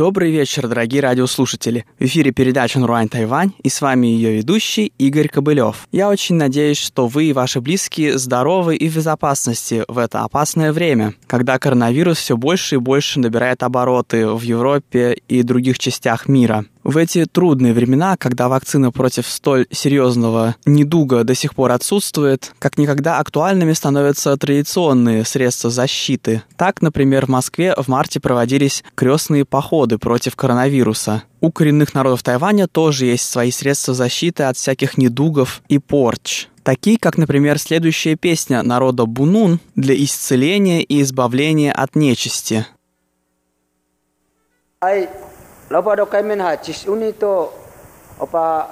Добрый вечер, дорогие радиослушатели. В эфире передача «Нуруань Тайвань» и с вами ее ведущий Игорь Кобылев. Я очень надеюсь, что вы и ваши близкие здоровы и в безопасности в это опасное время, когда коронавирус все больше и больше набирает обороты в Европе и других частях мира. В эти трудные времена, когда вакцина против столь серьезного недуга до сих пор отсутствует, как никогда актуальными становятся традиционные средства защиты. Так, например, в Москве в марте проводились крестные походы против коронавируса. У коренных народов Тайваня тоже есть свои средства защиты от всяких недугов и порч. Такие, как, например, следующая песня народа Бунун для исцеления и избавления от нечисти. Lopa do kay min ha chis unito opa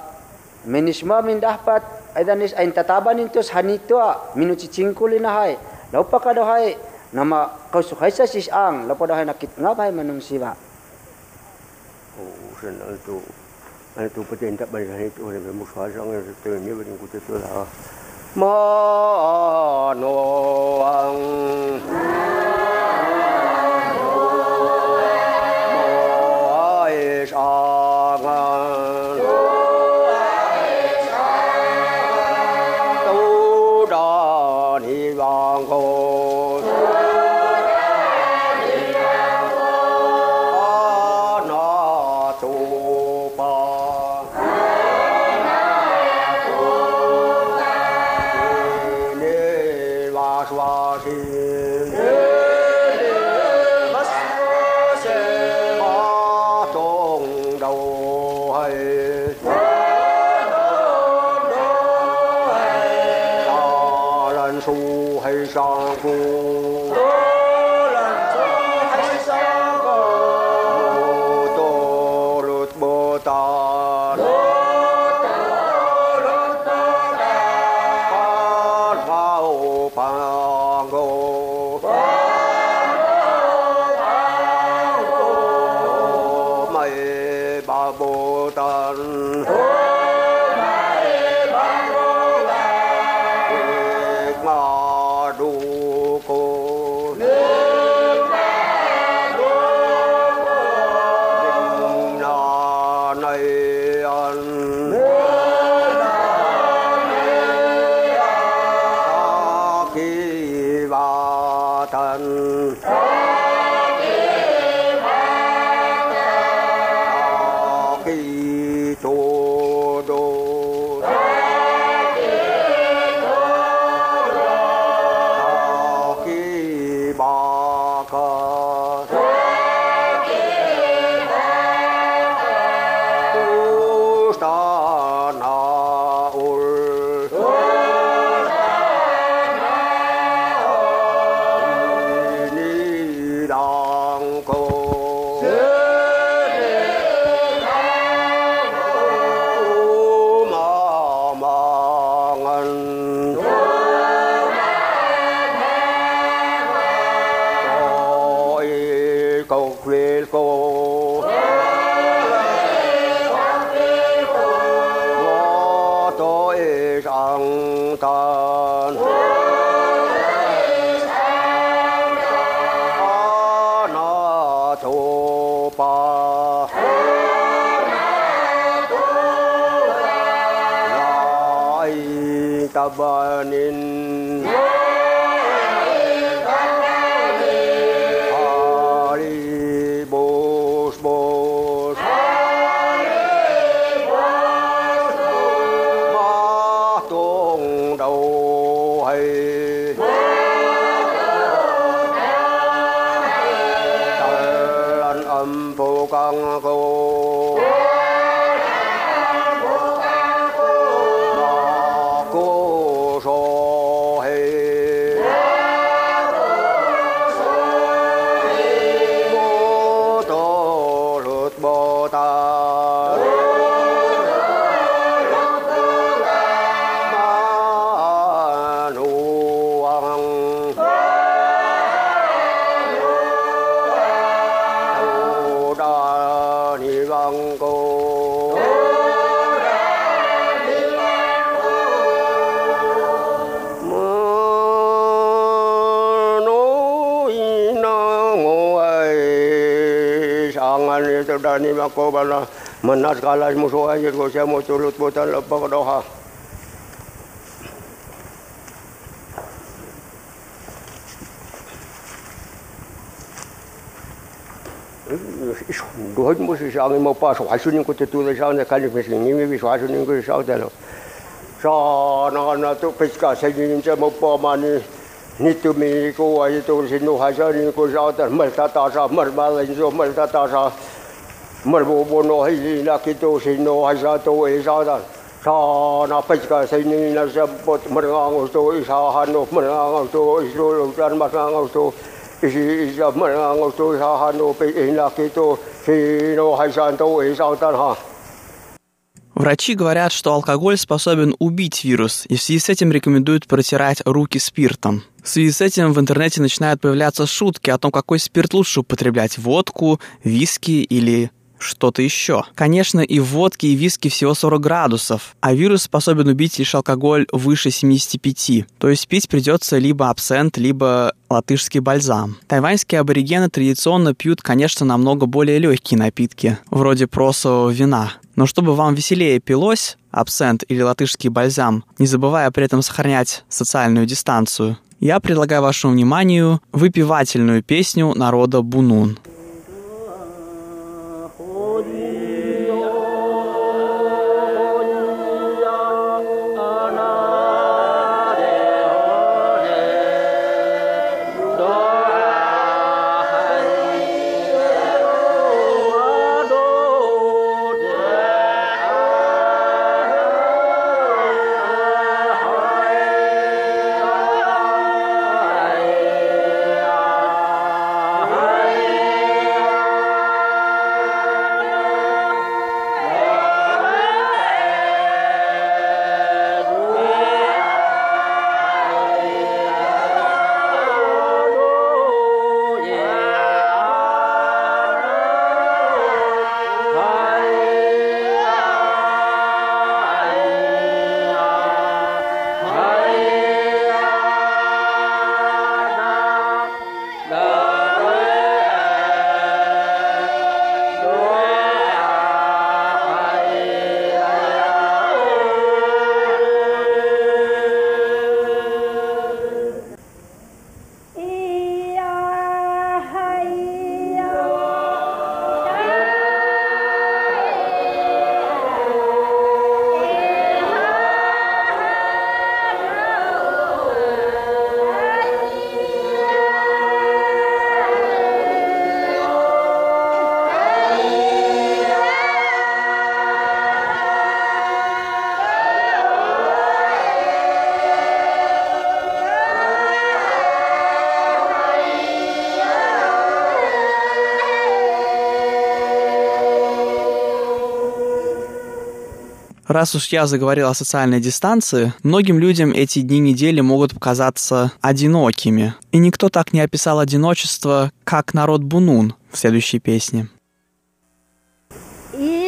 menisma min dapat aidanis ain tataban intos hanito minu cicingkuli na hai. Lopa ka hai nama kau su hai sa sis ang lopa do hai nakit ngapai manung siwa oh sen itu itu paten tak bari hai itu le mu sa sang te ni bari ku te la ang tabanin. Yeah. Dani Makoba na manas kalas musuhan yun ko siya mo tulot butan labang doha. Duhut musi saangi mau pas wasunin kutu tuli saangi kani pesing nimi bis wasunin kutu saangi no. Saana na tu piska sengin se mau pamani nitu mi ku ayi tu sinu hasanin kutu saangi mal tata sa mal malin so mal tata sa mal bobo no hili na kitu sinu hasato e saangi. Saana piska sengin na se pot mal ngang usto isa hanu mal ngang usto isro lutan mas ngang usto. Isi Врачи говорят, что алкоголь способен убить вирус, и в связи с этим рекомендуют протирать руки спиртом. В связи с этим в интернете начинают появляться шутки о том, какой спирт лучше употреблять – водку, виски или что-то еще. Конечно, и в водке, и в виске всего 40 градусов, а вирус способен убить лишь алкоголь выше 75. То есть пить придется либо абсент, либо латышский бальзам. Тайваньские аборигены традиционно пьют, конечно, намного более легкие напитки, вроде просового вина. Но чтобы вам веселее пилось, абсент или латышский бальзам, не забывая при этом сохранять социальную дистанцию, я предлагаю вашему вниманию выпивательную песню народа Бунун. Раз уж я заговорил о социальной дистанции, многим людям эти дни недели могут показаться одинокими. И никто так не описал одиночество, как народ Бунун в следующей песне. Asada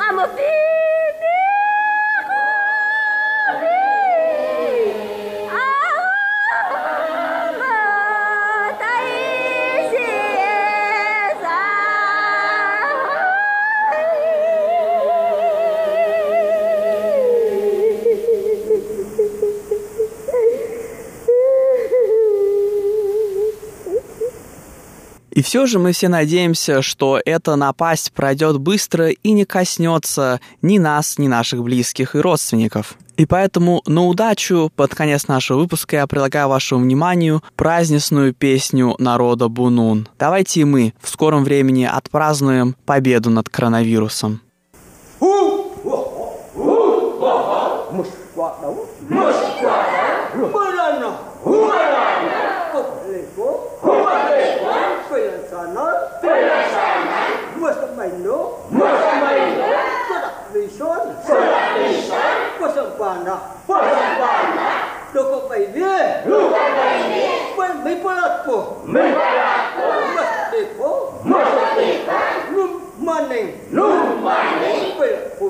I'm a thief. И все же мы все надеемся, что эта напасть пройдет быстро и не коснется ни нас, ни наших близких и родственников. И поэтому на удачу под конец нашего выпуска я предлагаю вашему вниманию праздничную песню народа Бунун. Давайте и мы в скором времени отпразднуем победу над коронавирусом.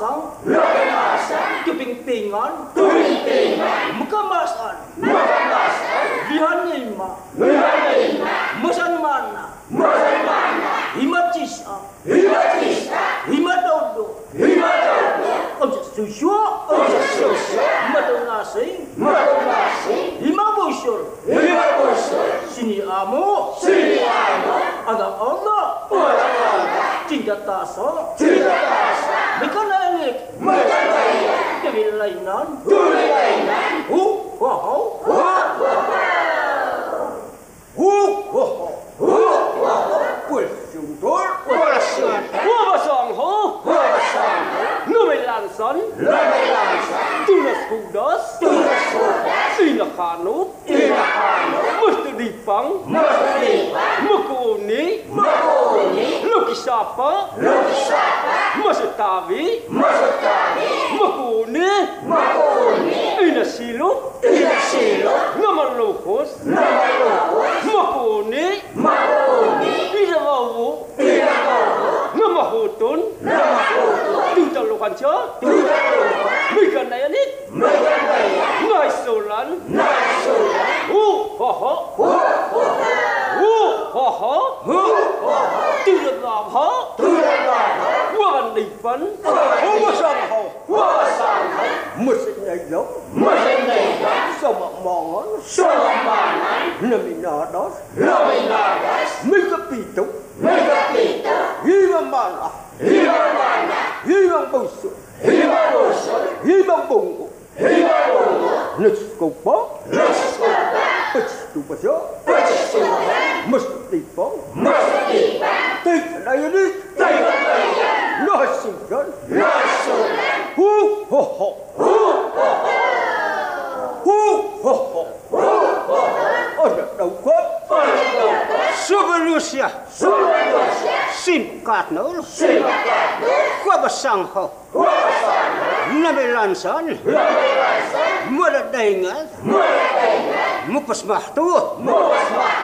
Não. lây nến Chu lây lây nến Hú hú hú Hú hú hú Hú hú hú Hú hú hú Quên dùng tốt Quên là sườn Hú bà sòn hú Hú bà sòn Ngư mày làng sấn Lê mày làng sấn Tu là sù đớt Tu là sù đớt Tuy là khả nút Tuy là khả nút Mr. Dipang Mr. Dipang Moko Oni Moko Oni Loki Sapa Loki Sapa Masutavi Masutavi Makuni. Makuni. Ina silu. Ina silu. Nama lukus. Nama lukus. Makuni. Makuni. Ina wawu. Ina wawu. Nama hutun. Nama hutun. Duta lukan cho. Duta lukan. Mikan nayanit. Mikan nayanit. Nai sulan. Nai sulan. Hu ho ho. Hu ho ho. u ho ho. Hu ho ho. Tư lực làm hó. Tư lực làm hó. Quan định vấn. Hu ho ho. 무슨일로 무슨 일이다 소망망어 소망망 너미나다 너미나다 미급비도 미급비도 이만만아 이만만아 이만보수 이만보수 이만봉고 이만봉고 늦고봐 늦고봐 뿌치두버서 뿌치두버서 무슨 일이다 무슨 일이다 뜻 나연이 闹了。谁敢敢？过不上好。过不上好。那边乱。那边乱。没。没。没。